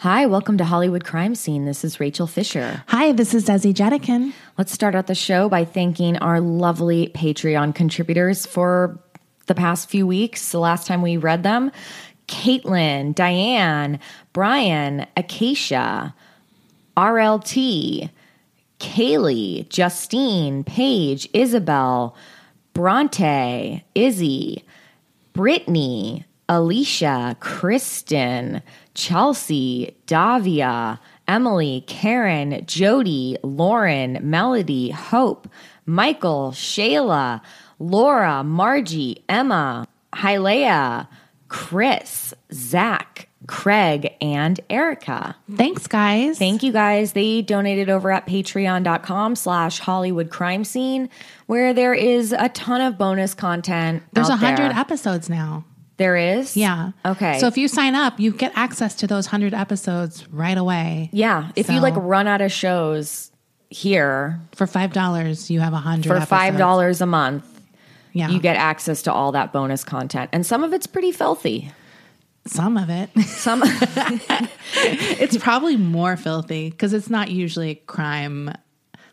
Hi, welcome to Hollywood Crime Scene. This is Rachel Fisher. Hi, this is Desi Jedeikin. Let's start out the show by thanking our lovely Patreon contributors for the past few weeks, the last time we read them. Caitlin, Diane, Brian, Acacia, RLT, Kaylee, Justine, Paige, Isabel, Bronte, Izzy, Brittany, Alicia, Kristen, Chelsea, Davia, Emily, Karen, Jody, Lauren, Melody, Hope, Michael, Shayla, Laura, Margie, Emma, Hylea, Chris, Zach, Craig, and Erica. Thanks, guys. Thank you guys. They donated over at patreon.com slash Hollywood crime scene, where there is a ton of bonus content. There's a out there. hundred episodes now. There is? Yeah. Okay. So if you sign up, you get access to those hundred episodes right away. Yeah. If you like run out of shows here For five dollars, you have a hundred. for five dollars a month, Yeah, you get access to all that bonus content. And some of it's pretty filthy. some of it. Some it's probably more filthy because it's not usually crime,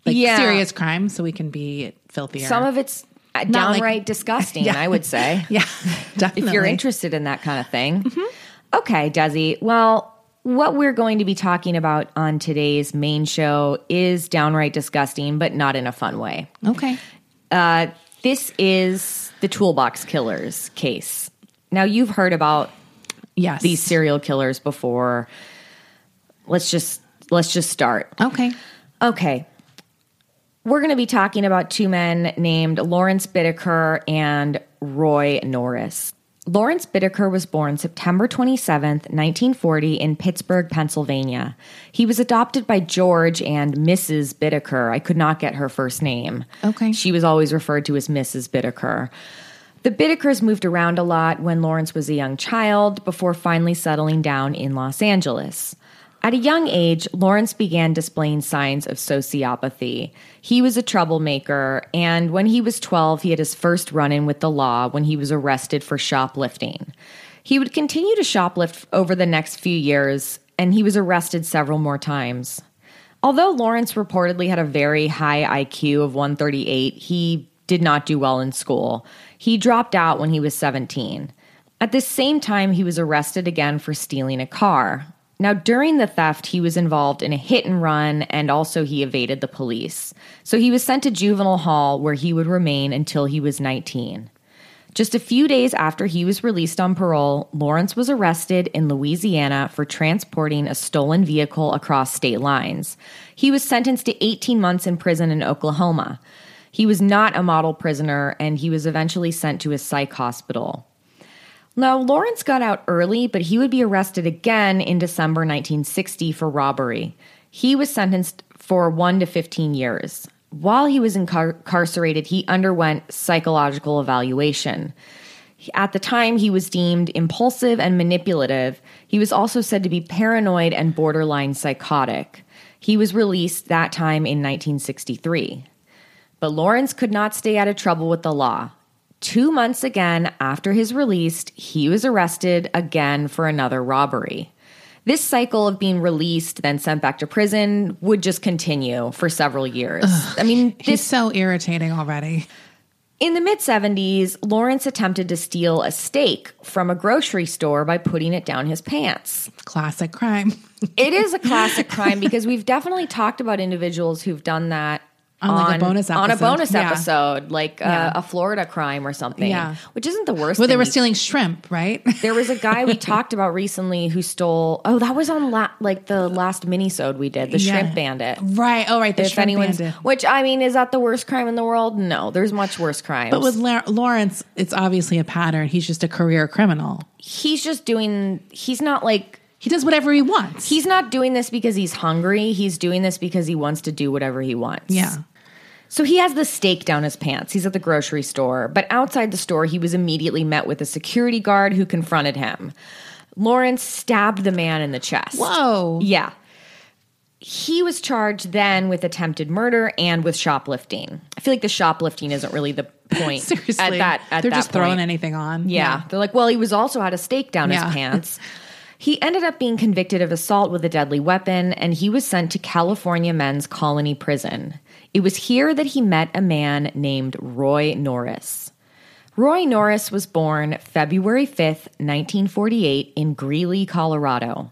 like Yeah. serious crime. So we can be filthier. some of it's uh, like- downright disgusting, Yeah. I would say. yeah, definitely. if you're interested in that kind of thing. Okay, Desi. Well, what we're going to be talking about on today's main show is downright disgusting, but not in a fun way. Okay. Uh, this is the Toolbox Killers case. Now, you've heard about Yes. these serial killers before. Let's just let's just start. Okay. Okay. We're going to be talking about two men named Lawrence Bittaker and Roy Norris. Lawrence Bittaker was born September 27th, 1940, in Pittsburgh, Pennsylvania. He was adopted by George and Mrs. Bittaker. I could not get her first name. Okay. She was always referred to as Mrs. Bittaker. The Bittakers moved around a lot when Lawrence was a young child before finally settling down in Los Angeles. At a young age, Lawrence began displaying signs of sociopathy. He was a troublemaker, and when he was 12, he had his first run in with the law when he was arrested for shoplifting. He would continue to shoplift over the next few years, and he was arrested several more times. Although Lawrence reportedly had a very high IQ of 138, he did not do well in school. He dropped out when he was 17. At the same time, he was arrested again for stealing a car. Now, during the theft, he was involved in a hit and run, and also he evaded the police. So he was sent to juvenile hall where he would remain until he was 19. Just a few days after he was released on parole, Lawrence was arrested in Louisiana for transporting a stolen vehicle across state lines. He was sentenced to 18 months in prison in Oklahoma. He was not a model prisoner, and he was eventually sent to a psych hospital. Now, Lawrence got out early, but he would be arrested again in December 1960 for robbery. He was sentenced for 1 to 15 years. While he was incarcerated, he underwent psychological evaluation. At the time, he was deemed impulsive and manipulative. He was also said to be paranoid and borderline psychotic. He was released that time in 1963. But Lawrence could not stay out of trouble with the law. Two months again after his release, he was arrested again for another robbery. This cycle of being released, then sent back to prison, would just continue for several years. I mean, He's this so irritating already. in the mid 70s, Lawrence attempted to steal a steak from a grocery store by putting it down his pants. Classic crime. It is a classic crime because we've definitely talked about individuals who've done that On, like, a bonus on a episode. bonus Yeah. episode, like Yeah. uh, a Florida crime or something. Yeah. which isn't the worst. Well, they were we- stealing shrimp, right? There was a guy we talked about recently who stole. Oh, that was on la- like the last minisode we did, the Yeah. Shrimp Bandit. right. Oh, right. The If shrimp bandit. which I mean, is that the worst crime in the world? No, there's much worse crimes. But with La- Lawrence, it's obviously a pattern. He's just a career criminal. he's just doing. He's not like He does whatever he wants. he's not doing this because he's hungry. He's doing this because he wants to do whatever he wants. yeah. So he has the steak down his pants. He's at the grocery store, but outside the store, he was immediately met with a security guard who confronted him. Lawrence stabbed the man in the chest. Whoa. Yeah. He was charged then with attempted murder and with shoplifting. I feel like the shoplifting isn't really the point Seriously. at that at They're that just throwing anything on. Yeah. They're like, well, he was also had a steak down Yeah. his pants. He ended up being convicted of assault with a deadly weapon, and he was sent to California Men's Colony Prison. It was here that he met a man named Roy Norris. Roy Norris was born February 5th, 1948, in Greeley, Colorado.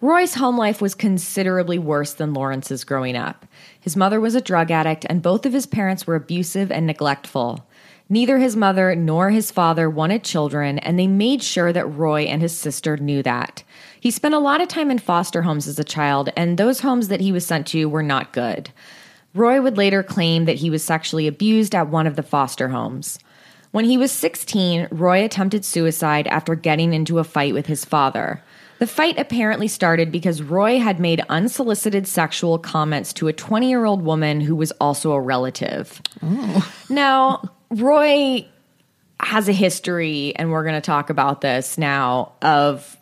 Roy's home life was considerably worse than Lawrence's growing up. His mother was a drug addict, and both of his parents were abusive and neglectful. Neither his mother nor his father wanted children, and they made sure that Roy and his sister knew that. He spent a lot of time in foster homes as a child, and those homes that he was sent to were not good. Roy would later claim that he was sexually abused at one of the foster homes. When he was 16, Roy attempted suicide after getting into a fight with his father. The fight apparently started because Roy had made unsolicited sexual comments to a 20 year old woman who was also a relative. Oh. Now, Roy has a history, and we're going to talk about this now, of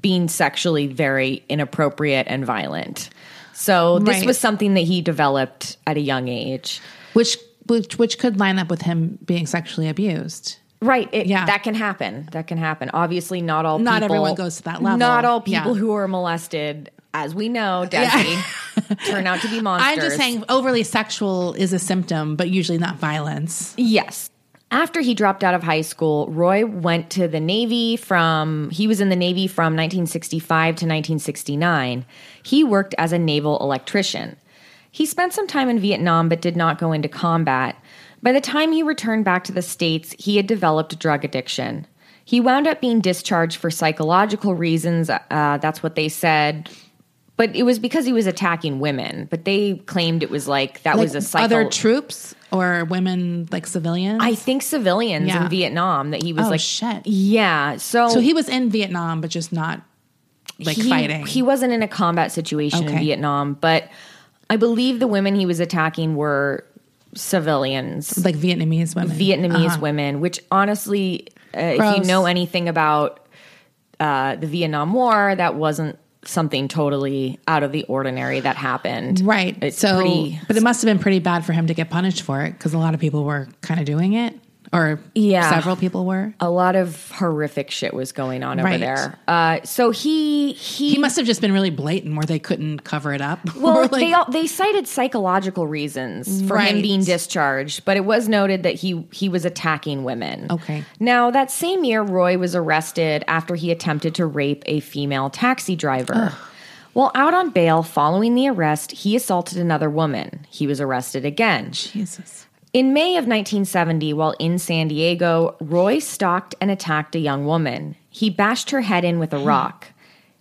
being sexually very inappropriate and violent. So, this Right. was something that he developed at a young age. which which which could line up with him being sexually abused. Right. It, Yeah. That can happen. That can happen. Obviously, not all Not people, everyone goes to that level. Not all people Yeah. who are molested, as we know, Desi, turn out to be monsters. I'm just saying overly sexual is a symptom, but usually not violence. Yes. After he dropped out of high school, Roy went to the Navy from, he was in the Navy from 1965 to 1969. He worked as a naval electrician. He spent some time in Vietnam but did not go into combat. By the time he returned back to the States, he had developed drug addiction. He wound up being discharged for psychological reasons. Uh, that's what they said. But it was because he was attacking women. But they claimed it was like that was a psycho- other troops or women like civilians. I think civilians Yeah. in Vietnam that he was Oh, like shit. Yeah. So so he was in Vietnam, but just not like he, fighting. He wasn't in a combat situation in Vietnam, but I believe the women he was attacking were civilians, like Vietnamese women. Vietnamese Uh-huh. women, which honestly, uh, if you know anything about uh, the Vietnam War, that wasn't something totally out of the ordinary that happened. Right. It's so, pretty but it must have been pretty bad for him to get punished for it because a lot of people were kind of doing it, or Yeah. several people were. a lot of horrific shit was going on over there. Uh, so he he He must have just been really blatant where they couldn't cover it up. Well, like- they all, they cited psychological reasons for him being discharged, but it was noted that he he was attacking women. Okay. Now that same year, Roy was arrested after he attempted to rape a female taxi driver. While out on bail following the arrest, he assaulted another woman. He was arrested again. Jesus. In May of 1970, while in San Diego, Roy stalked and attacked a young woman. He bashed her head in with a hmm. rock.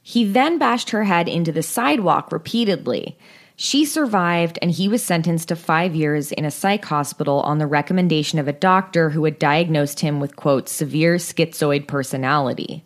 He then bashed her head into the sidewalk repeatedly. She survived, and he was sentenced to five years in a psych hospital on the recommendation of a doctor who had diagnosed him with, quote, severe schizoid personality.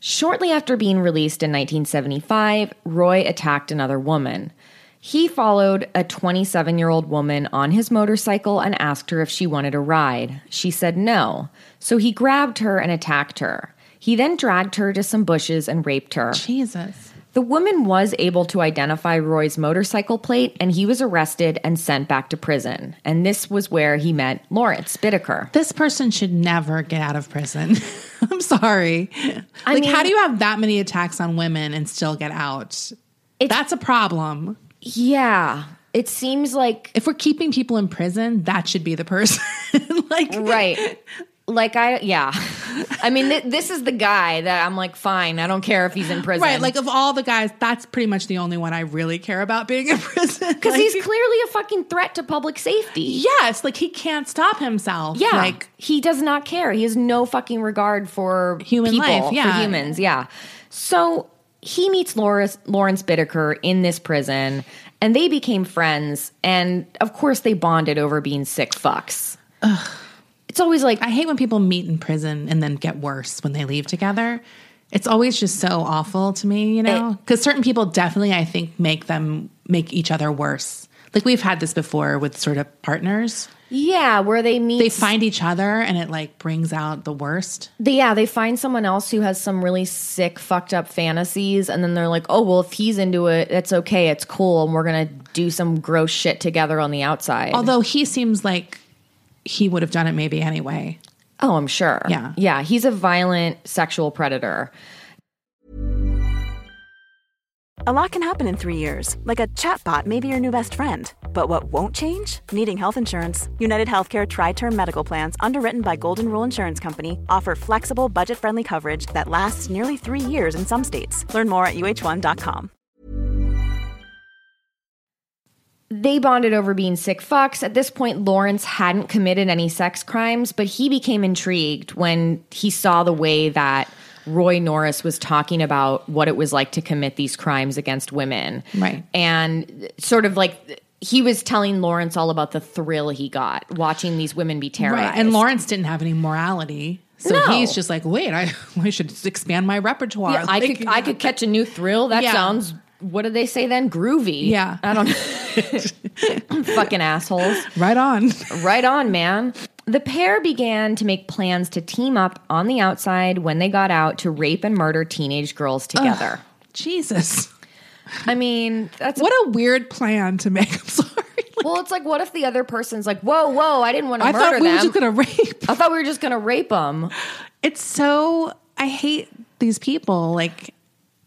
Shortly after being released in 1975, Roy attacked another woman. He followed a 27 year old woman on his motorcycle and asked her if she wanted a ride. She said no, so he grabbed her and attacked her. He then dragged her to some bushes and raped her. Jesus. The woman was able to identify Roy's motorcycle plate and he was arrested and sent back to prison. And this was where he met Lawrence Bittaker. This person should never get out of prison. I'm sorry. like, mean- how do you have that many attacks on women and still get out? That's a problem. Yeah, it seems like If we're keeping people in prison, that should be the person. like, right. Like I, yeah. I mean, th- this is the guy that I'm like, fine. I don't care if he's in prison, right. Like, of all the guys, that's pretty much the only one I really care about being in prison. because Like, he's clearly a fucking threat to public safety. yes, like he can't stop himself. Yeah, Like, he does not care. He has no fucking regard for Human people, life, for yeah. humans. Yeah. So he meets Lawrence, Lawrence Bittaker in this prison, and they became friends. And of course, they bonded over being sick fucks. It's always like I hate when people meet in prison and then get worse when they leave together. It's always just so awful to me, you know? Because certain people definitely, I think, make them make each other worse. Like we've had this before with sort of partners. yeah, where they meet. They find each other and it like brings out the worst. They, yeah, they find someone else who has some really sick, fucked up fantasies, and then they're like, "Oh, well, if he's into it, it's okay, it's cool, and we're gonna do some gross shit together on the outside." Although he seems like he would have done it maybe anyway. oh, I'm sure. Yeah. yeah, he's a violent sexual predator. A lot can happen in three years, like a chatbot may be your new best friend. But what won't change? Needing health insurance. United Healthcare Tri Term Medical Plans, underwritten by Golden Rule Insurance Company, offer flexible, budget friendly coverage that lasts nearly three years in some states. Learn more at uhone.com. They bonded over being sick fucks. At this point, Lawrence hadn't committed any sex crimes, but he became intrigued when he saw the way that Roy Norris was talking about what it was like to commit these crimes against women. Right. And sort of like he was telling Lawrence all about the thrill he got watching these women be terrorized. Right. And Lawrence didn't have any morality. So No. he's just like, wait, I, I should expand my repertoire. Yeah, I Like, could I could catch a new thrill. That Yeah. sounds what did they say then? Groovy. Yeah. I don't know. fucking assholes. right on. Right on, man. The pair began to make plans to team up on the outside when they got out to rape and murder teenage girls together. Jesus. I mean, that's What a weird plan to make. I'm sorry. Like, well, it's like what if the other person's like, "Whoa, whoa, I didn't want to I murder thought we them. were just going to rape. I thought we were just gonna rape them." It's so, I hate these people. Like,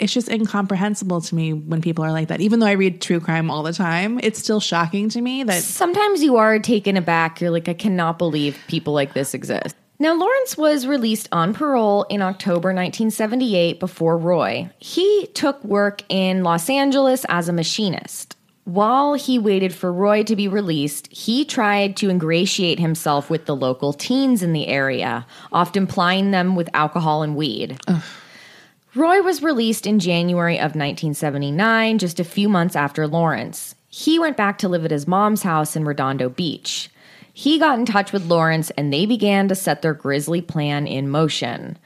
it's just incomprehensible to me when people are like that. Even though I read true crime all the time, it's still shocking to me that Sometimes you are taken aback. You're like, I cannot believe people like this exist. Now, Lawrence was released on parole in October 1978 before Roy. He took work in Los Angeles as a machinist. While he waited for Roy to be released, he tried to ingratiate himself with the local teens in the area, often plying them with alcohol and weed. Roy was released in January of 1979, just a few months after Lawrence. He went back to live at his mom's house in Redondo Beach. He got in touch with Lawrence and they began to set their grisly plan in motion.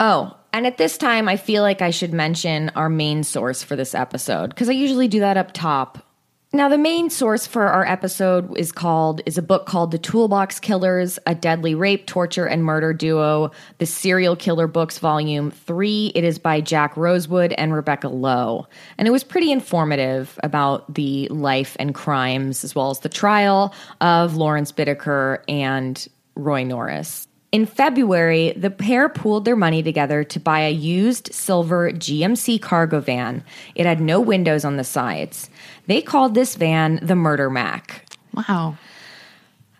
Oh, and at this time, I feel like I should mention our main source for this episode because I usually do that up top. Now, the main source for our episode is called is a book called The Toolbox Killers: A Deadly Rape, Torture, and Murder Duo. The Serial Killer Books, Volume Three. It is by Jack Rosewood and Rebecca Lowe, and it was pretty informative about the life and crimes as well as the trial of Lawrence Bittaker and Roy Norris. In February, the pair pooled their money together to buy a used silver GMC cargo van. It had no windows on the sides. They called this van the Murder Mac. wow.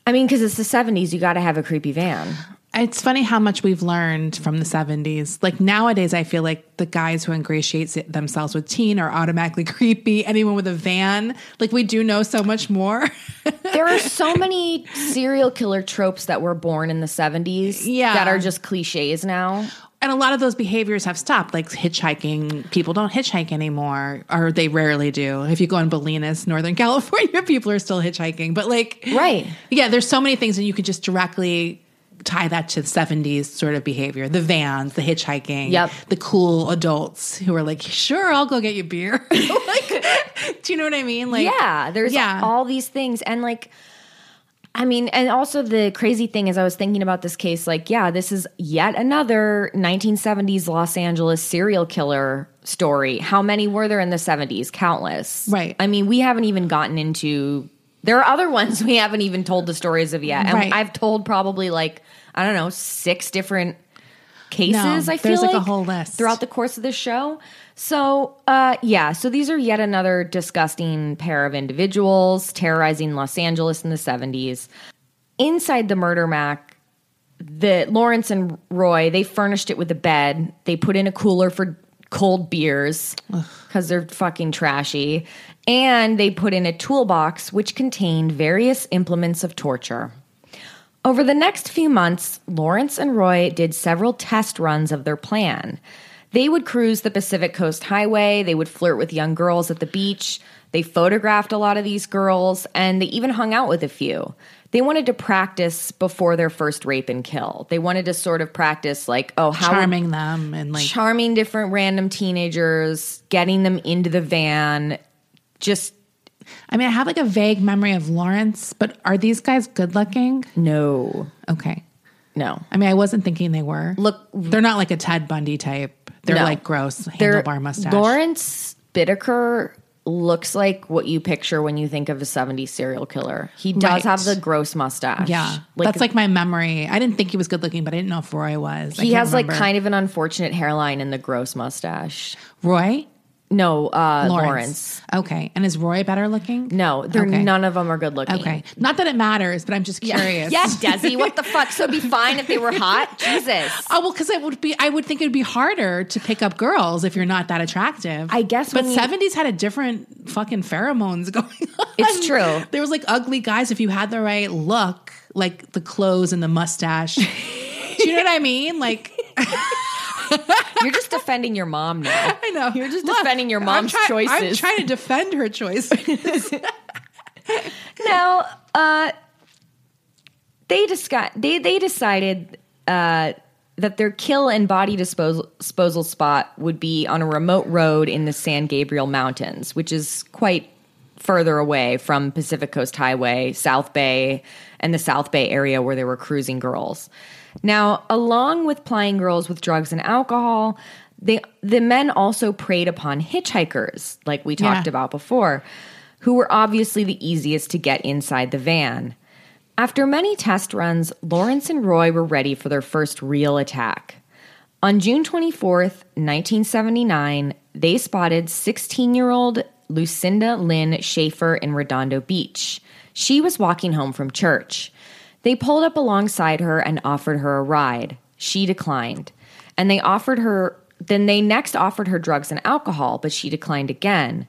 I mean, because it's the 70s, you got to have a creepy van. It's funny how much we've learned from the 70s. Like nowadays, I feel like the guys who ingratiate themselves with teen are automatically creepy. Anyone with a van, like we do know so much more. There are so many serial killer tropes that were born in the 70s Yeah. that are just cliches now. And a lot of those behaviors have stopped, like hitchhiking. People don't hitchhike anymore, or they rarely do. If you go in Bolinas, Northern California, people are still hitchhiking. But like, Right. Yeah, there's so many things and you could just directly tie that to the 70s sort of behavior the vans the hitchhiking Yep. the cool adults who are like sure i'll go get you beer like do you know what i mean like yeah, there's yeah. all these things. And like, I mean, and also the crazy thing is, I was thinking about this case, like, yeah, this is yet another 1970s Los Angeles serial killer story. How many were there in the 70s? Countless. Right. I mean, we haven't even gotten into, there are other ones we haven't even told the stories of yet. And Right. I've told probably like, I don't know, six different cases, No, I feel there's, like, a whole list. throughout the course of the show. So, uh, yeah, so these are yet another disgusting pair of individuals terrorizing Los Angeles in the 70s. Inside the murder mac, the Lawrence and Roy, they furnished it with a bed. They put in a cooler for cold beers because they're fucking trashy. And they put in a toolbox which contained various implements of torture. Over the next few months, Lawrence and Roy did several test runs of their plan. They would cruise the Pacific Coast Highway, they would flirt with young girls at the beach, they photographed a lot of these girls, and they even hung out with a few. They wanted to practice before their first rape and kill. They wanted to sort of practice, like, oh, how charming them and like charming different random teenagers, getting them into the van, just i mean i have like a vague memory of lawrence but are these guys good looking no, okay. No. i mean i wasn't thinking they were. Look, they're not like a ted bundy type they're No. like gross They're- handlebar mustache Lawrence Bittaker looks like what you picture when you think of a 70s serial killer. He does Right. have the gross mustache. yeah that's like my memory i didn't think he was good looking but i didn't know if roy was he has like kind of an unfortunate hairline and the gross mustache. roy No, uh, Lawrence. Okay. And is Roy better looking? No, they're Okay. none of them are good looking. Okay. Not that it matters, but I'm just curious. Yes, Desi. What the fuck? So it'd be fine if they were hot. Jesus. Oh well, because it would be. I would think it would be harder to pick up girls if you're not that attractive. I guess but seventies had a different fucking pheromones going on. It's true. There was like ugly guys if you had the right look, like the clothes and the mustache. Do you know what I mean? Like You're just defending your mom now. I know You're just Look, defending your I'm mom's try- I'm trying to defend her choices. now, uh, they discuss, they they decided uh, that their kill and body disposal, disposal spot would be on a remote road in the San Gabriel Mountains, which is quite further away from Pacific Coast Highway, South Bay, and the South Bay area where they were cruising girls. Now, along with plying girls with drugs and alcohol, they, the men also preyed upon hitchhikers, like we talked Yeah. about before, who were obviously the easiest to get inside the van. After many test runs, Lawrence and Roy were ready for their first real attack. On June 24th, 1979, they spotted 16 year old Lucinda Lynn Schaefer in Redondo Beach. She was walking home from church. They pulled up alongside her and offered her a ride. She declined. And they offered her, then they next offered her drugs and alcohol, but she declined again.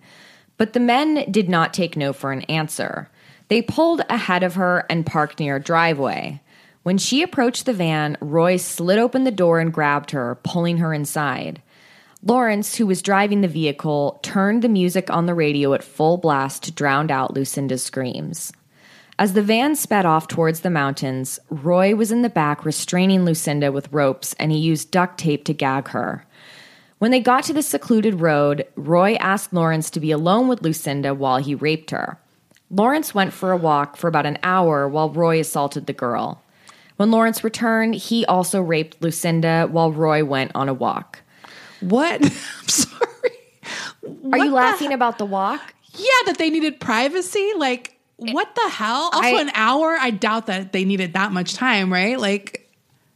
But the men did not take no for an answer. They pulled ahead of her and parked near a driveway. When she approached the van, Roy slid open the door and grabbed her, pulling her inside. Lawrence, who was driving the vehicle, turned the music on the radio at full blast to drown out Lucinda's screams. As the van sped off towards the mountains, Roy was in the back restraining Lucinda with ropes and he used duct tape to gag her. When they got to the secluded road, Roy asked Lawrence to be alone with Lucinda while he raped her. Lawrence went for a walk for about an hour while Roy assaulted the girl. When Lawrence returned, he also raped Lucinda while Roy went on a walk. what? I'm sorry. Are What you the laughing about the walk? Yeah, that they needed privacy. Like, what the hell? Also, I- an hour. I doubt that they needed that much time, right? Like,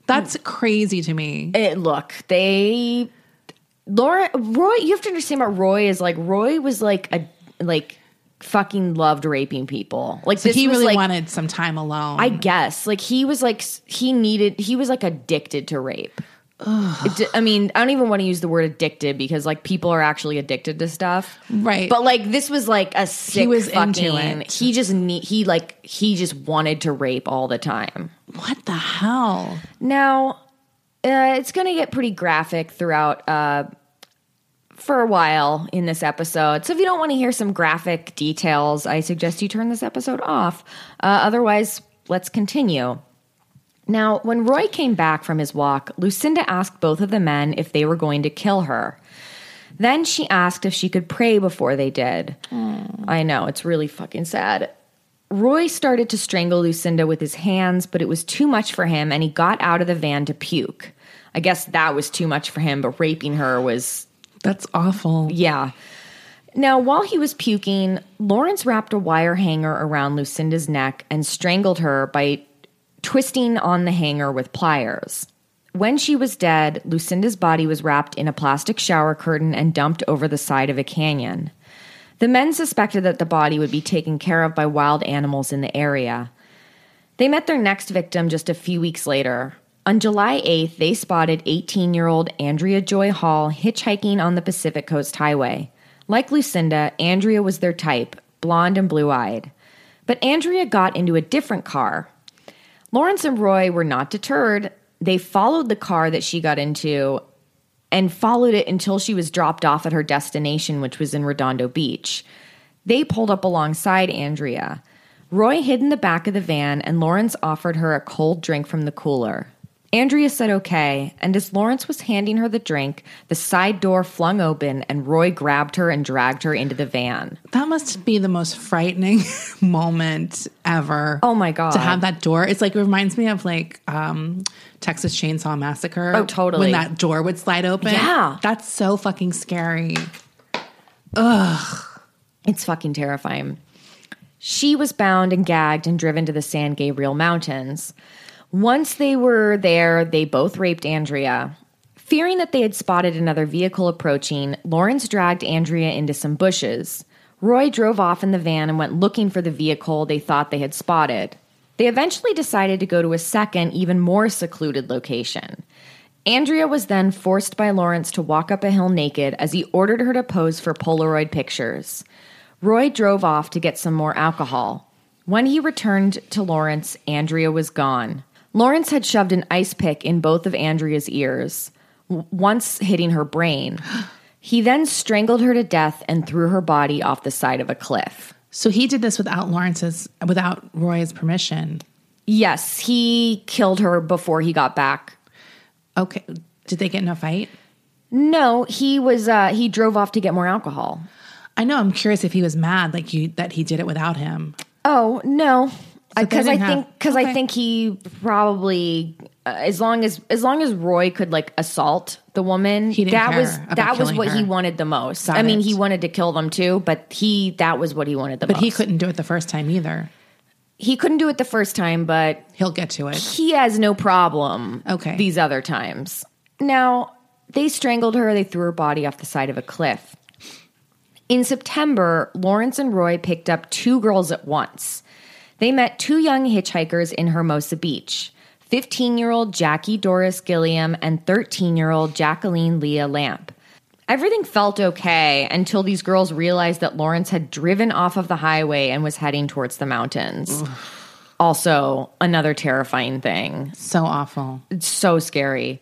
that's crazy to me. Eh, look, they Laura Roy, you have to understand about Roy is like Roy was like a like fucking loved raping people. Like So he really like, wanted some time alone. I guess like he was like he needed he was like addicted to rape. It- I mean, I don't even want to use the word addicted because like people are actually addicted to stuff, Right. But like this was like a sick was fucking. into it. He just need he like he just wanted to rape all the time. what the hell? Now, uh, it's going to get pretty graphic throughout uh, for a while in this episode. So if you don't want to hear some graphic details, I suggest you turn this episode off. Uh, otherwise, let's continue. Now, when Roy came back from his walk, Lucinda asked both of the men if they were going to kill her. Then she asked if she could pray before they did. Hmm. I know, it's really fucking sad. Roy started to strangle Lucinda with his hands, but it was too much for him and he got out of the van to puke. I guess that was too much for him, but raping her was, That's awful. yeah. Now, while he was puking, Lawrence wrapped a wire hanger around Lucinda's neck and strangled her by twisting on the hanger with pliers. When she was dead, Lucinda's body was wrapped in a plastic shower curtain and dumped over the side of a canyon. The men suspected that the body would be taken care of by wild animals in the area. They met their next victim just a few weeks later. On July 8th, they spotted 18 year old Andrea Joy Hall hitchhiking on the Pacific Coast Highway. Like Lucinda, Andrea was their type, blonde and blue eyed. But Andrea got into a different car. Lawrence and Roy were not deterred. They followed the car that she got into and followed it until she was dropped off at her destination, which was in Redondo Beach. They pulled up alongside Andrea. Roy hid in the back of the van, and Lawrence offered her a cold drink from the cooler. Andrea said okay, and as Lawrence was handing her the drink, the side door flung open and Roy grabbed her and dragged her into the van. That must be the most frightening moment ever. Oh my God. To have that door. It's like it reminds me of like um Texas Chainsaw Massacre. Oh, totally. When that door would slide open. Yeah. That's so fucking scary. Ugh. It's fucking terrifying. She was bound and gagged and driven to the San Gabriel Mountains. Once they were there, they both raped Andrea. Fearing that they had spotted another vehicle approaching, Lawrence dragged Andrea into some bushes. Roy drove off in the van and went looking for the vehicle they thought they had spotted. They eventually decided to go to a second, even more secluded location. Andrea was then forced by Lawrence to walk up a hill naked as he ordered her to pose for Polaroid pictures. Roy drove off to get some more alcohol. When he returned to Lawrence, Andrea was gone. Lawrence had shoved an ice pick in both of Andrea's ears, w- once hitting her brain. He then strangled her to death and threw her body off the side of a cliff. So he did this without Lawrence's, without Roy's permission. Yes, he killed her before he got back. Okay. Did they get in a fight? No, he was uh he drove off to get more alcohol. I know. I'm curious if he was mad, like you, that he did it without him. Oh, no. Because I think cuz I think he probably uh, as long as as long as Roy could like assault the woman, that was that was what he wanted the most. Got I mean, it. he wanted to kill them too, but he that was what he wanted the But most. But he couldn't do it the first time either. he couldn't do it the first time, but He'll get to it. he has no problem Okay. these other times. Now, they strangled her, they threw her body off the side of a cliff. In September, Lawrence and Roy picked up two girls at once. They met two young hitchhikers in Hermosa Beach 15 year old Jackie Doris Gilliam and 13 year old Jacqueline Leah Lamp. Everything felt okay until these girls realized that Lawrence had driven off of the highway and was heading towards the mountains. Also, another terrifying thing. So awful. It's so scary.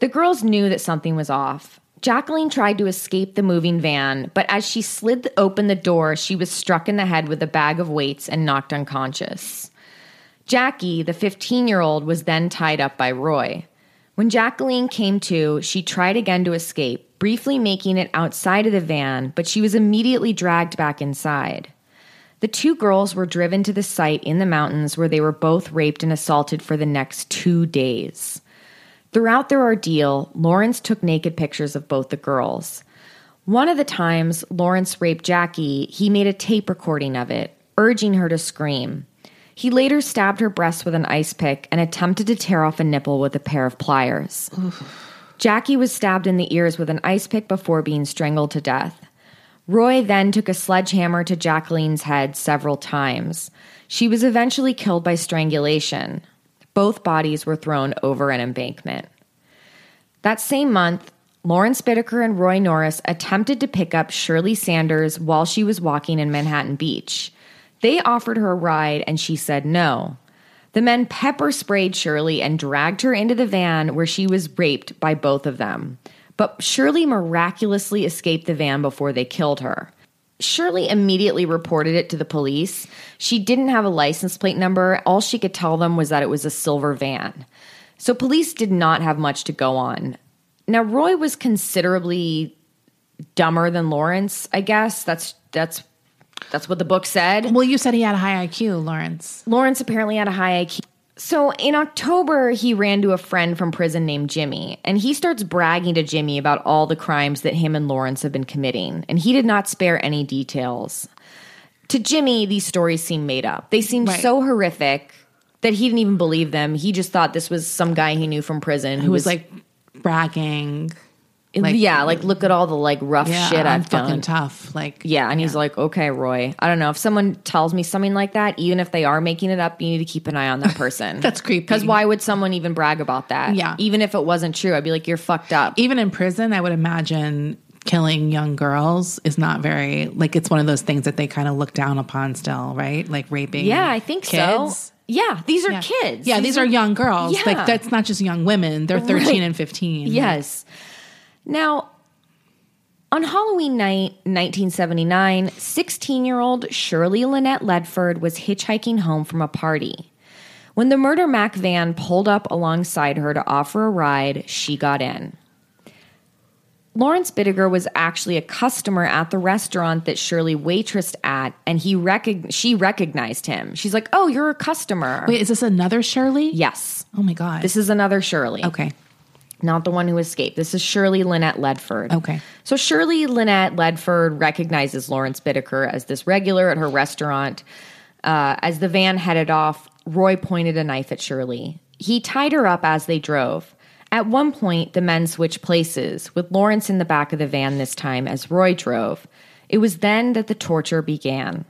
The girls knew that something was off. Jacqueline tried to escape the moving van, but as she slid open the door, she was struck in the head with a bag of weights and knocked unconscious. Jackie, the 15 year old, was then tied up by Roy. When Jacqueline came to, she tried again to escape, briefly making it outside of the van, but she was immediately dragged back inside. The two girls were driven to the site in the mountains where they were both raped and assaulted for the next two days. Throughout their ordeal, Lawrence took naked pictures of both the girls. One of the times Lawrence raped Jackie, he made a tape recording of it, urging her to scream. He later stabbed her breast with an ice pick and attempted to tear off a nipple with a pair of pliers. Jackie was stabbed in the ears with an ice pick before being strangled to death. Roy then took a sledgehammer to Jacqueline's head several times. She was eventually killed by strangulation. Both bodies were thrown over an embankment. That same month, Lawrence Bittaker and Roy Norris attempted to pick up Shirley Sanders while she was walking in Manhattan Beach. They offered her a ride and she said no. The men pepper sprayed Shirley and dragged her into the van where she was raped by both of them. But Shirley miraculously escaped the van before they killed her. Shirley immediately reported it to the police. She didn't have a license plate number. All she could tell them was that it was a silver van. So police did not have much to go on. Now Roy was considerably dumber than Lawrence, I guess. That's that's that's what the book said. Well, you said he had a high IQ, Lawrence. Lawrence apparently had a high IQ. So in October, he ran to a friend from prison named Jimmy, and he starts bragging to Jimmy about all the crimes that him and Lawrence have been committing, and he did not spare any details. To Jimmy, these stories seemed made up. They seemed Right. so horrific that he didn't even believe them. He just thought this was some guy he knew from prison who Who was like bragging. Like- yeah, like look at all the like rough Yeah, shit I'm I've fucking done. tough. Like, Yeah, and he's like, okay, Roy. I don't know if someone tells me something like that, even if they are making it up, you need to keep an eye on that person. That's creepy. Because why would someone even brag about that? Yeah. even if it wasn't true, I'd be like, you're fucked up. even in prison, I would imagine killing young girls is not very like it's one of those things that they kind of look down upon still, right? Like raping. yeah, I think kids. so. Yeah, these are Yeah. kids. Yeah, these, are, young girls. Yeah. Like that's not just young women. They're 13 Right. and 15. Yes. Now, on Halloween night, 1979, 16 year old Shirley Lynette Ledford was hitchhiking home from a party. When the Murder Mac van pulled up alongside her to offer a ride, she got in. Lawrence Bittaker was actually a customer at the restaurant that Shirley waitressed at, and he recog- she recognized him. She's like, "Oh, you're a customer." Wait, is this another Shirley? yes, Oh my god. this is another Shirley okay. Not the one who escaped. This is Shirley Lynette Ledford. Okay. So Shirley Lynette Ledford recognizes Lawrence Bittaker as this regular at her restaurant. Uh, as the van headed off, Roy pointed a knife at Shirley. He tied her up as they drove. At one point, the men switched places, with Lawrence in the back of the van this time as Roy drove. It was then that the torture began.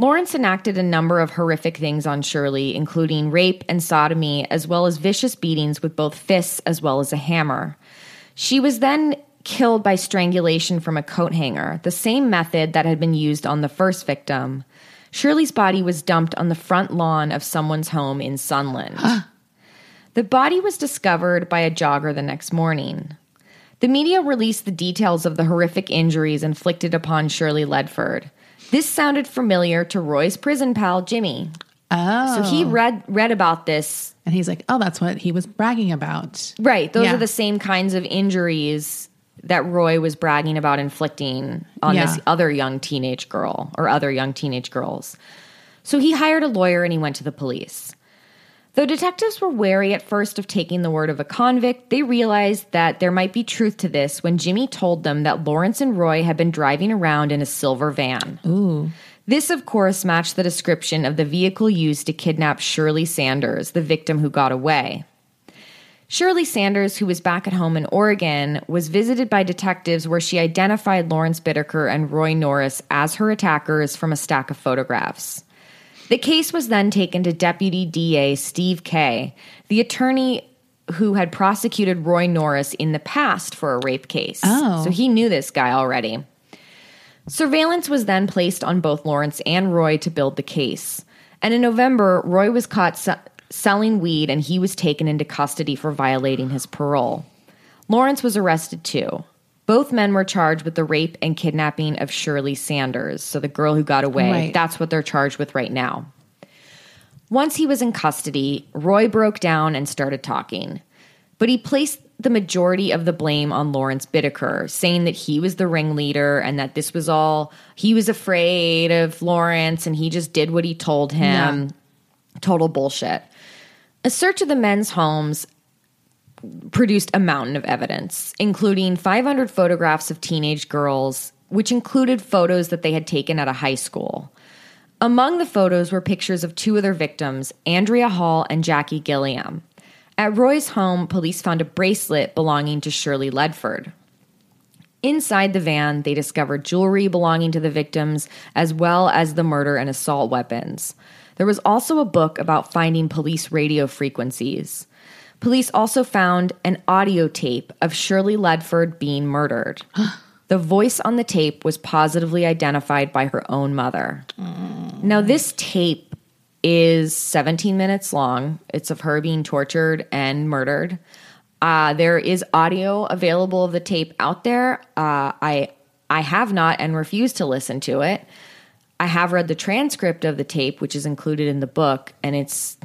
Lawrence enacted a number of horrific things on Shirley, including rape and sodomy, as well as vicious beatings with both fists as well as a hammer. She was then killed by strangulation from a coat hanger, the same method that had been used on the first victim. Shirley's body was dumped on the front lawn of someone's home in Sunland. the body was discovered by a jogger the next morning. The media released the details of the horrific injuries inflicted upon Shirley Ledford. This sounded familiar to Roy's prison pal, Jimmy. Oh. So he oh. read read about this. and he's like, oh, that's what he was bragging about. Right. Those Yeah. are the same kinds of injuries that Roy was bragging about inflicting on Yeah. this other young teenage girl or other young teenage girls. So he hired a lawyer and he went to the police. Though detectives were wary at first of taking the word of a convict, they realized that there might be truth to this when Jimmy told them that Lawrence and Roy had been driving around in a silver van. Ooh. This, of course, matched the description of the vehicle used to kidnap Shirley Sanders, the victim who got away. Shirley Sanders, who was back at home in Oregon, was visited by detectives where she identified Lawrence Bittaker and Roy Norris as her attackers from a stack of photographs. The case was then taken to Deputy DA Steve Kay, the attorney who had prosecuted Roy Norris in the past for a rape case. Oh. So he knew this guy already. Surveillance was then placed on both Lawrence and Roy to build the case. And in November, Roy was caught se- selling weed and he was taken into custody for violating his parole. Lawrence was arrested too. Both men were charged with the rape and kidnapping of Shirley Sanders, so the girl who got away. Right. That's what they're charged with right now. Once he was in custody, Roy broke down and started talking. But he placed the majority of the blame on Lawrence Bittaker, saying that he was the ringleader and that this was all, he was afraid of Lawrence and he just did what he told him. Total bullshit. A search of the men's homes produced a mountain of evidence, including 500 photographs of teenage girls, which included photos that they had taken at a high school. Among the photos were pictures of two of their victims, Andrea Hall and Jackie Gilliam. At Roy's home, police found a bracelet belonging to Shirley Ledford. Inside the van, they discovered jewelry belonging to the victims, as well as the murder and assault weapons. There was also a book about finding police radio frequencies. Police also found an audio tape of Shirley Ledford being murdered. the voice on the tape was positively identified by her own mother. Now, this tape is 17 minutes long. It's of her being tortured and murdered. Uh, there is audio available of the tape out there. Uh, I I have not and refuse to listen to it. I have read the transcript of the tape, which is included in the book, and it's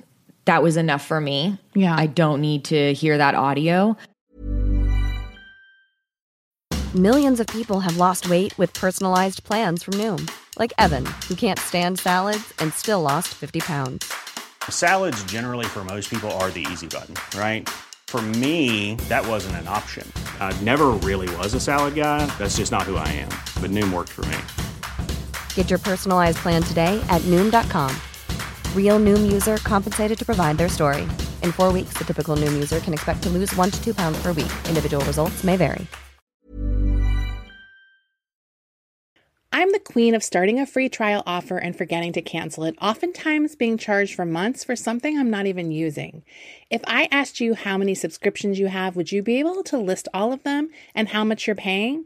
that was enough for me. Yeah. I don't need to hear that audio. Millions of people have lost weight with personalized plans from Noom, like Evan, who can't stand salads and still lost 50 pounds. Salads, generally, for most people, are the easy button, right? For me, that wasn't an option. I never really was a salad guy. That's just not who I am. But Noom worked for me. Get your personalized plan today at Noom.com. Real Noom user compensated to provide their story. In four weeks, the typical Noom user can expect to lose one to two pounds per week. Individual results may vary. I'm the queen of starting a free trial offer and forgetting to cancel it, oftentimes being charged for months for something I'm not even using. If I asked you how many subscriptions you have, would you be able to list all of them and how much you're paying?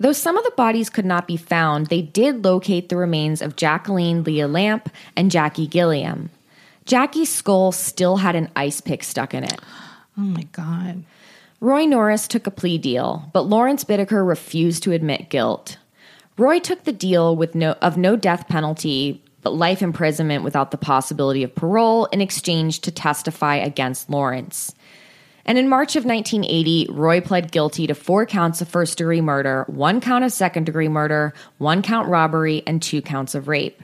Though some of the bodies could not be found, they did locate the remains of Jacqueline Leah Lamp and Jackie Gilliam. Jackie's skull still had an ice pick stuck in it. Oh my God. Roy Norris took a plea deal, but Lawrence Bittaker refused to admit guilt. Roy took the deal with no, of no death penalty, but life imprisonment without the possibility of parole in exchange to testify against Lawrence. And in March of 1980, Roy pled guilty to four counts of first degree murder, one count of second degree murder, one count robbery, and two counts of rape.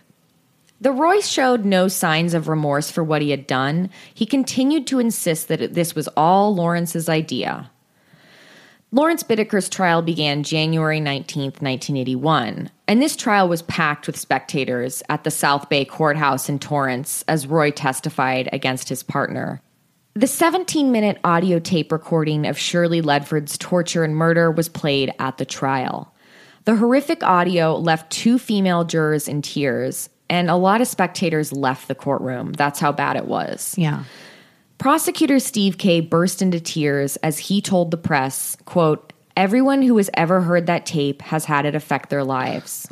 The Roy showed no signs of remorse for what he had done. He continued to insist that this was all Lawrence's idea. Lawrence Bittaker's trial began January 19, 1981, and this trial was packed with spectators at the South Bay Courthouse in Torrance as Roy testified against his partner. The 17 minute audio tape recording of Shirley Ledford's torture and murder was played at the trial. The horrific audio left two female jurors in tears, and a lot of spectators left the courtroom. That's how bad it was. Yeah. Prosecutor Steve Kay burst into tears as he told the press, quote, Everyone who has ever heard that tape has had it affect their lives.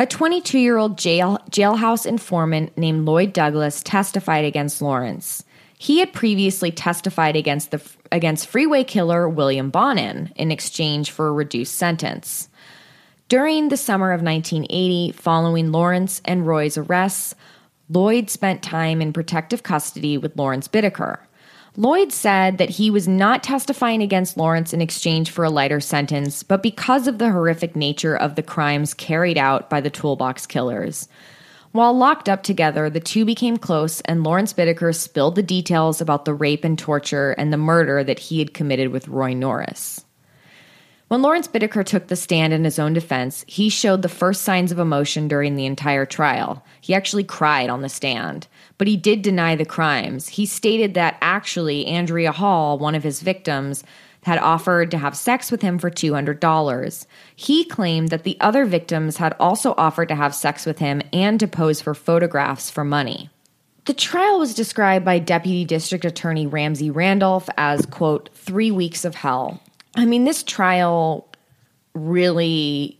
A 22 year old jail, jailhouse informant named Lloyd Douglas testified against Lawrence. He had previously testified against the against freeway killer William Bonin in exchange for a reduced sentence. During the summer of 1980, following Lawrence and Roy's arrests, Lloyd spent time in protective custody with Lawrence Bittaker. Lloyd said that he was not testifying against Lawrence in exchange for a lighter sentence, but because of the horrific nature of the crimes carried out by the toolbox killers. While locked up together, the two became close, and Lawrence Bittaker spilled the details about the rape and torture and the murder that he had committed with Roy Norris. When Lawrence Bittaker took the stand in his own defense, he showed the first signs of emotion during the entire trial. He actually cried on the stand, but he did deny the crimes. He stated that actually Andrea Hall, one of his victims, had offered to have sex with him for $200. He claimed that the other victims had also offered to have sex with him and to pose for photographs for money. The trial was described by Deputy District Attorney Ramsey Randolph as, quote, three weeks of hell. I mean, this trial really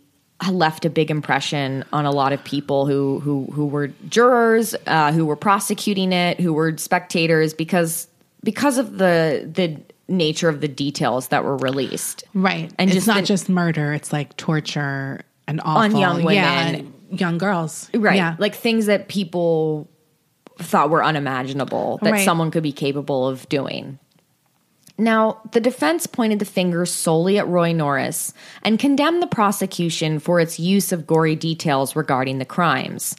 left a big impression on a lot of people who who who were jurors, uh, who were prosecuting it, who were spectators, because because of the the nature of the details that were released. Right. And it's just not the- just murder, it's like torture and awful. young Yeah, women. and young girls. Right. Yeah. Like things that people thought were unimaginable that Right. someone could be capable of doing. Now, the defense pointed the finger solely at Roy Norris and condemned the prosecution for its use of gory details regarding the crimes.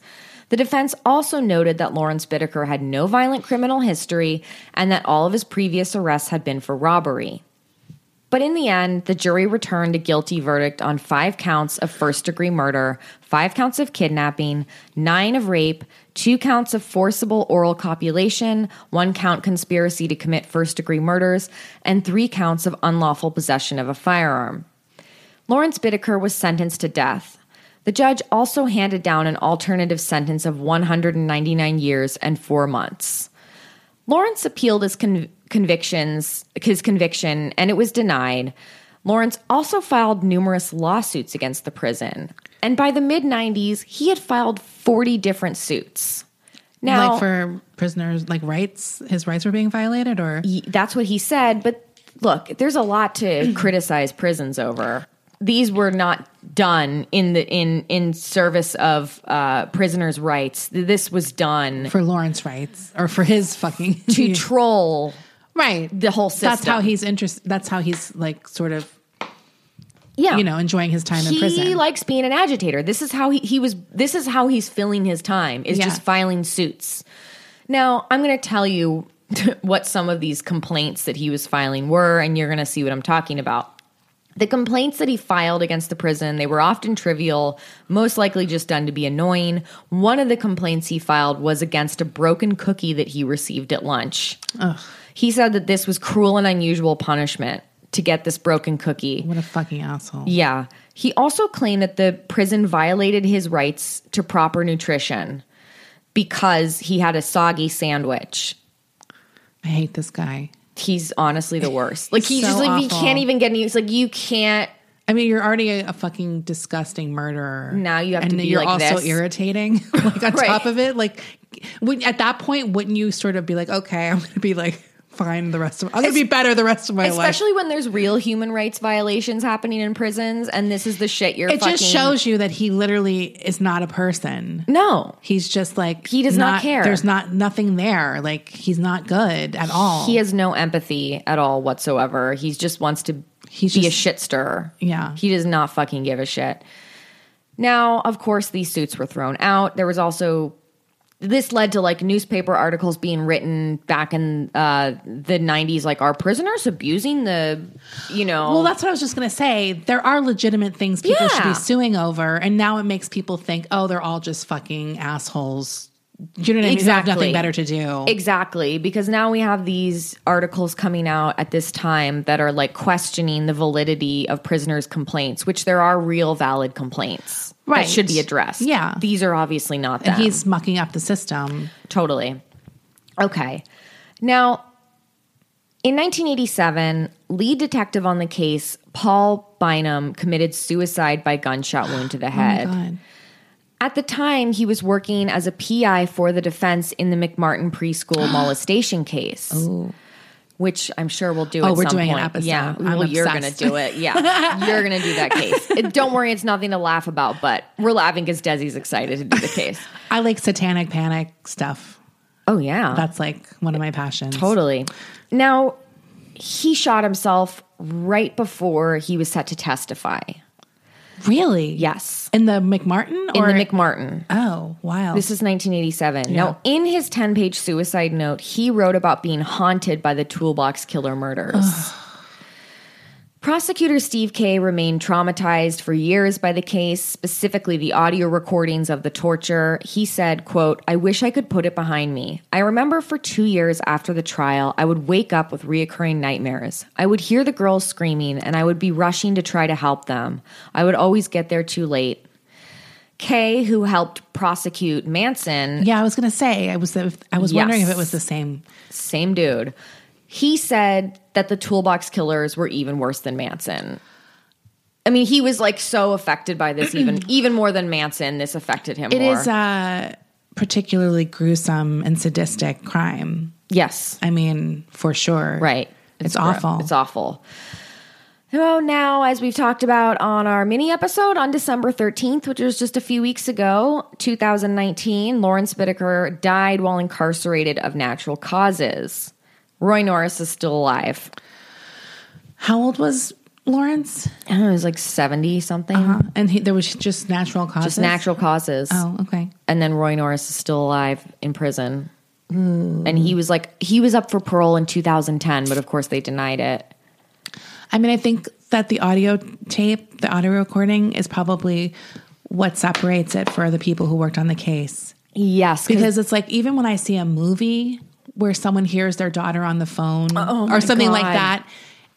The defense also noted that Lawrence Bittaker had no violent criminal history and that all of his previous arrests had been for robbery. But in the end, the jury returned a guilty verdict on five counts of first degree murder, five counts of kidnapping, nine of rape, two counts of forcible oral copulation, one count conspiracy to commit first degree murders, and three counts of unlawful possession of a firearm. Lawrence Bittaker was sentenced to death. The judge also handed down an alternative sentence of 199 years and four months. Lawrence appealed his con- convictions, his conviction, and it was denied. Lawrence also filed numerous lawsuits against the prison, and by the mid 90s, he had filed 40 different suits. Now, like for prisoners, like rights, his rights were being violated, or that's what he said, but look, there's a lot to criticize prisons over. These were not done in the in in service of uh, prisoners' rights. This was done for Lawrence rights, or for his fucking to troll right the whole system. That's how he's interested. That's how he's like sort of yeah. you know enjoying his time in prison. he likes being an agitator. This is how he, he was. This is how he's filling his time is Yeah. just filing suits. Now I'm going to tell you what some of these complaints that he was filing were, and you're going to see what I'm talking about. The complaints that he filed against the prison, they were often trivial, most likely just done to be annoying. One of the complaints he filed was against a broken cookie that he received at lunch. He said that this was cruel and unusual punishment to get this broken cookie. What a fucking asshole. Yeah. He also claimed that the prison violated his rights to proper nutrition because he had a soggy sandwich. I hate this guy. He's honestly the worst. Like he's So just like he can't even get any. It's like you can't. I mean, you're already a, a fucking disgusting murderer. Now you have and to be you're like also this. irritating. like on Right. top of it, like when, at that point, wouldn't you sort of be like, okay, I'm going to be like fine the rest of. I'm going to be better the rest of my life. Especially when there's real human rights violations happening in prisons, and this is the shit you're. It fucking, just shows you that he literally is not a person. No, He's just like He does not care. There's not nothing there. Like he's not good at all. he has no empathy at all whatsoever. He just wants to He's be a just- shit stirrer. Yeah. He does not fucking give a shit. Now, of course, these suits were thrown out. There was also this led to like newspaper articles being written back in uh, the 90s like are prisoners abusing the you know Well, that's what I was just going to say. There are legitimate things people should be suing over, and now it makes people think, oh, they're all just fucking assholes. You know what I mean? Exactly. nothing better to do. Exactly, because now we have these articles coming out at this time that are like questioning the validity of prisoners' complaints, which there are real valid complaints Right. that should be addressed. Yeah. These are obviously not and he's mucking up the system. Totally. Okay. Now, in 1987, lead detective on the case, Paul Bynum, committed suicide by gunshot wound to the oh head. God. At the time, he was working as a PI for the defense in the McMartin preschool molestation case. Oh. Which I'm sure we'll do. Oh, at we're some doing an point. episode. Yeah, I'm well, you're gonna do it. Yeah, you're gonna do that case. It- don't worry, it's nothing to laugh about. But we're laughing because Desi's excited to do the case. I like satanic panic stuff. Oh yeah, That's like one of my passions. Totally. Now, he shot himself right before he was set to testify. Really? Yes. In the McMartin In the McMartin. Oh, wow. This is 1987. Now, in his 10 page suicide note, he wrote about being haunted by the toolbox killer murders. Prosecutor Steve Kay remained traumatized for years by the case, specifically the audio recordings of the torture. He said, quote, I wish I could put it behind me. I remember for two years after the trial, I would wake up with reoccurring nightmares. I would hear the girls screaming and I would be rushing to try to help them. I would always get there too late. Kay, who helped prosecute Manson, yeah, I was going to say. I was. I was wondering if it was the same. same dude, he said that the toolbox killers were even worse than Manson. I mean, he was like so affected by this, even even more than Manson. This affected him It more. is a particularly gruesome and sadistic crime. yes, I mean, for sure. right. It's, gro- awful. It's awful. So now, as we've talked about on our mini episode on December 13th, which was just a few weeks ago, 2019, Lawrence Bittaker died while incarcerated of natural causes. Roy Norris is still alive. How old was Lawrence? I don't know, he was like 70 something. Uh-huh. And he, there was just natural causes. Just natural causes. Oh, okay. And then Roy Norris is still alive in prison. And he was like, he was up for parole in 2010, but of course they denied it. I mean, I think that the audio tape, the audio recording, is probably what separates it for the people who worked on the case. Yes. Because it's like even when I see a movie where someone hears their daughter on the phone oh, oh or something like Oh that,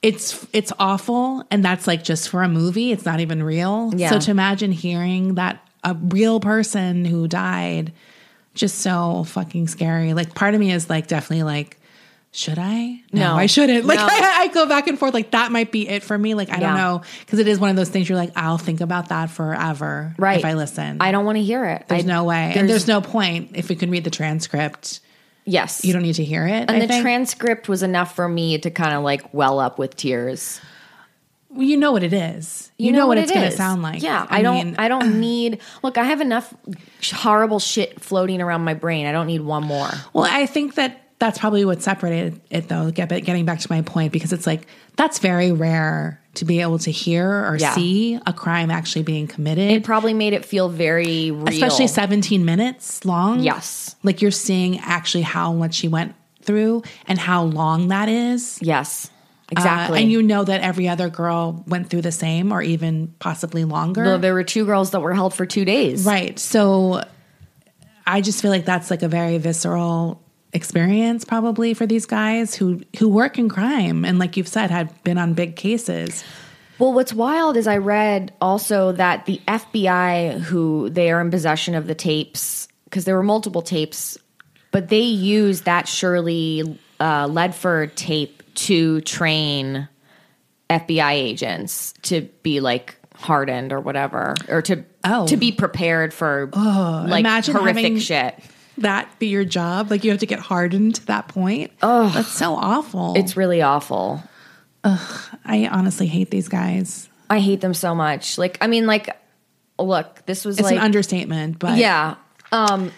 it's it's awful, and that's like just for a movie. It's not even real. Yeah. So to imagine hearing that a real person who died, just so fucking scary. Like part of me is like definitely like. Should I? No. I shouldn't. Like No. I, I go back and forth. Like that might be it for me. Like I don't know because it is one of those things. You're like, I'll think about that forever. right. If I listen, I don't want to hear it. there's I- no way. and there's no point if we can read the transcript. Yes. You don't need to hear it. and I the think. transcript was enough for me to kind of like well up with tears. Well, you know what it is. You, know, what, it it's going to sound like. Yeah, I, don't. mean, I don't need. Look, I have enough horrible shit floating around my brain. I don't need one more. well, I think that that's probably what separated it, though. Get, getting back to my point, because it's like that's very rare to be able to hear or Yeah. see a crime actually being committed, It probably made it feel very real, especially 17 minutes long. Yes. like you're seeing actually how much she went through and how long that is. Yes. Uh, exactly. and you know that every other girl went through the same or even possibly longer. Well, there were two girls that were held for two days. Right. So I just feel like that's like a very visceral experience probably for these guys who who work in crime and like you've said had been on big cases. Well, what's wild is I read also that the FBI, who they are in possession of the tapes, because there were multiple tapes, but they used that Shirley uh, Ledford tape to train FBI agents to be like hardened or whatever, or to Oh. to be prepared for like horrific having- shit. That be your job? Like you have to get hardened to that point? Oh, that's so awful. It's really awful. I honestly hate these guys. I hate them so much. Like, I mean, like, look, this was It's like an understatement, but Yeah. Um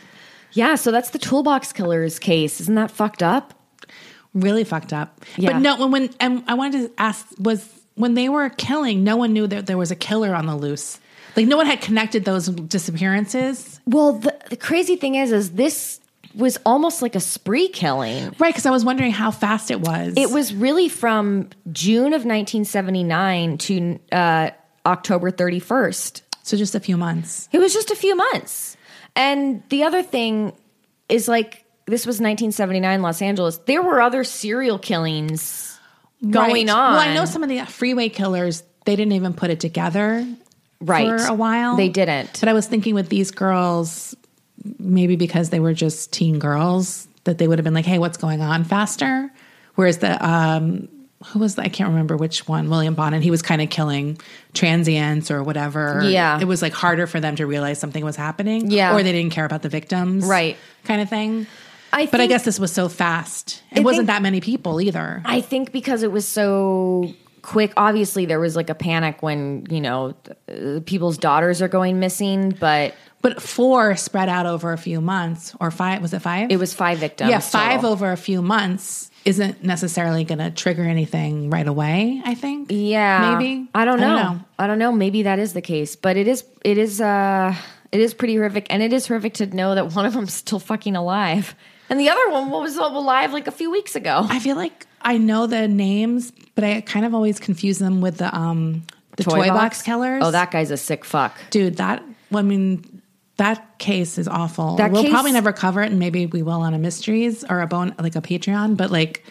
yeah, so that's the toolbox killers case. Isn't that fucked up? really fucked up. Yeah. But no, when when and I wanted to ask was when they were killing, no one knew that there was a killer on the loose. Like no one had connected those disappearances. Well, the, the crazy thing is is this was almost like a spree killing. Right, because I was wondering how fast it was. It was really from June of 1979 to uh, October 31st. so just a few months. It was just a few months. And the other thing is like this was 1979 Los Angeles. There were other serial killings going Right. on. Well, I know some of the freeway killers, they didn't even put it together right for a while. They didn't. But I was thinking with these girls, maybe because they were just teen girls, that they would have been like, hey, what's going on faster? Whereas the, um, who was the, I can't remember which one, William Bonin, he was kind of killing transients or whatever. Yeah. It was like harder for them to realize something was happening. Yeah. Or they didn't care about the victims. Right. Kind of thing. I But I guess this was so fast. It I wasn't think- that many people either. I think because it was so quick. Obviously, there was like a panic when you know people's daughters are going missing, but But four spread out over a few months, or five. Was it five? it was five victims. yeah, five total. over a few months isn't necessarily going to trigger anything right away. I think. Yeah, maybe. I don't know. I don't know. Maybe that is the case, but it is. It is. uh It is pretty horrific, and it is horrific to know that one of them's still fucking alive, and the other one was alive like a few weeks ago. I feel like I know the names, but I kind of always confuse them with the um the toy, box? killers. Oh, that guy's a sick fuck. dude. That I mean. That case is awful. That we'll case- probably never cover it, and maybe we will on a mysteries or a bone like a Patreon. But like,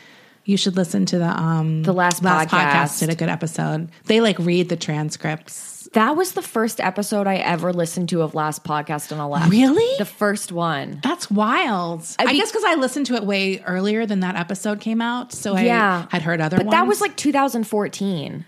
you should listen to the um The last last podcast. podcast. Did a good episode. They like read the transcripts. That was the first episode I ever listened to of last podcast on a left. Really? The first one. That's wild. I, be- guess because I listened to it way earlier than that episode came out, so I yeah, had heard other but ones. that was like 2014.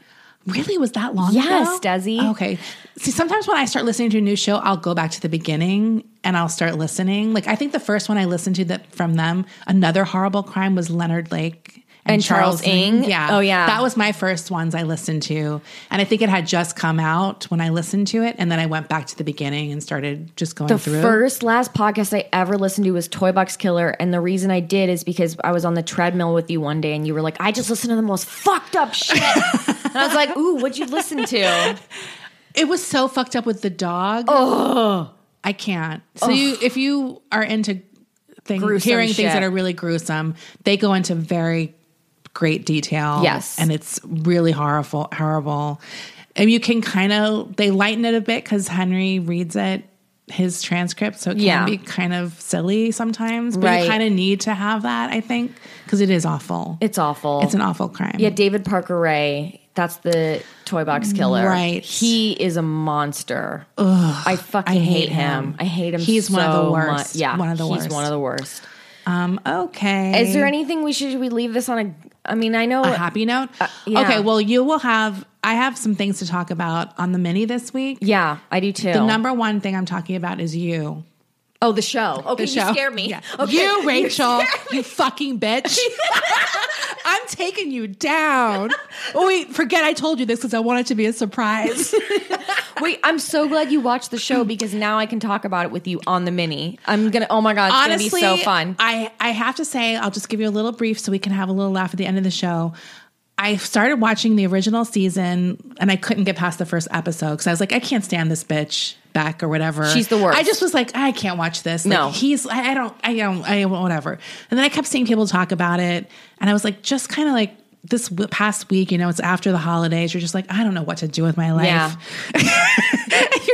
really was that long Yes, ago? Desi. Okay. See, sometimes when I start listening to a new show, I'll go back to the beginning and I'll start listening. Like I think the first one I listened to that from them, another horrible crime was Leonard Lake. And Charles Ng? Yeah. Oh, yeah. That was my first ones I listened to. And I think it had just come out when I listened to it. And then I went back to the beginning and started just going The through. first last podcast I ever listened to was Toy Box Killer, and the reason I did is because I was on the treadmill with you one day, and you were like, "I just listened to the most fucked up shit," and I was like, "Ooh, what'd you listen to?" It was so fucked up with the dog. Oh, I can't. So you, if you are into hearing things that are really gruesome, they go into very great detail. Yes. and it's really horrible. Horrible, and you can kind of they lighten it a bit because Henry reads it his transcript, so it can Yeah. be kind of silly sometimes. But Right. you kind of need to have that, I think, because it is awful. It's awful. It's an awful crime. yeah, David Parker Ray. That's the Toy Box Killer. Right. He is a monster. I fucking I hate, hate him. him. I hate him. He's one of the worst. much. Yeah, One of the he's worst. one of the worst. Um. Okay. Is there anything we should, should we leave this on a? I mean, I know a happy note? Uh, yeah. Okay, well, you will have, I have some things to talk about on the mini this week. Yeah, I do too. The number one thing I'm talking about is you. Oh, the show. Okay, The you show. scare me. Yeah. Okay. You, Rachel, you fucking bitch. I'm taking you down. Oh, wait, forget I told you this because I want it to be a surprise. Wait, I'm so glad you watched the show because now I can talk about it with you on the mini. I'm gonna. Oh my god, it's Honestly, gonna be so fun. I, I have to say, I'll just give you a little brief so we can have a little laugh at the end of the show. I started watching the original season and I couldn't get past the first episode because I was like, I can't stand this bitch back or whatever. She's the worst. I just was like, I can't watch this. Like, No. he's, I, I don't, I don't, I whatever. And then I kept seeing people talk about it and I was like, just kind of like this w- past week, you know, it's after the holidays. You're just like, I don't know what to do with my life. Yeah.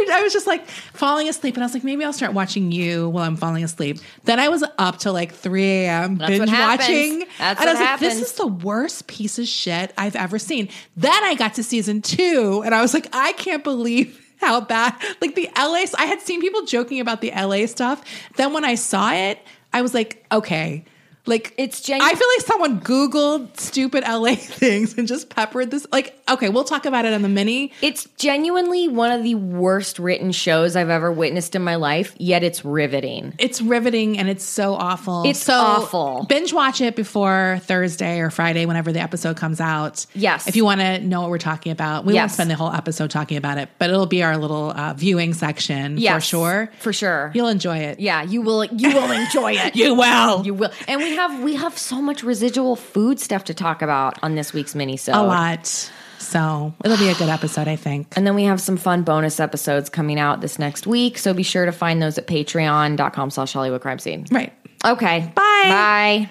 I was just like falling asleep, and I was like, maybe I'll start watching you while I'm falling asleep. Then I was up till like 3 a.m. Binge watching. That's and I was like, this is the worst piece of shit I've ever seen. Then I got to season two, and I was like, I can't believe how bad. Like the LA, I had seen people joking about the LA stuff. Then when I saw it, I was like, okay. Like It's genu- I feel like someone Googled stupid LA things and just peppered this. Like, okay, we'll talk about it on the mini. It's genuinely one of the worst written shows I've ever witnessed in my life, yet it's riveting. It's riveting and it's so awful. It's so awful. Binge watch it before Thursday or Friday, whenever the episode comes out. Yes. If you want to know what we're talking about, we won't spend the whole episode talking about it, but it'll be our little uh, viewing section for sure. For sure. You'll enjoy it. yeah, you will you will enjoy it. You will. You will. And we have we have so much residual food stuff to talk about on this week's mini soap. a lot. So it'll be a good episode, I think. And then we have some fun bonus episodes coming out this next week. So be sure to find those at patreon.com slash Hollywood Crime Scene. Right. Okay. Bye. Bye.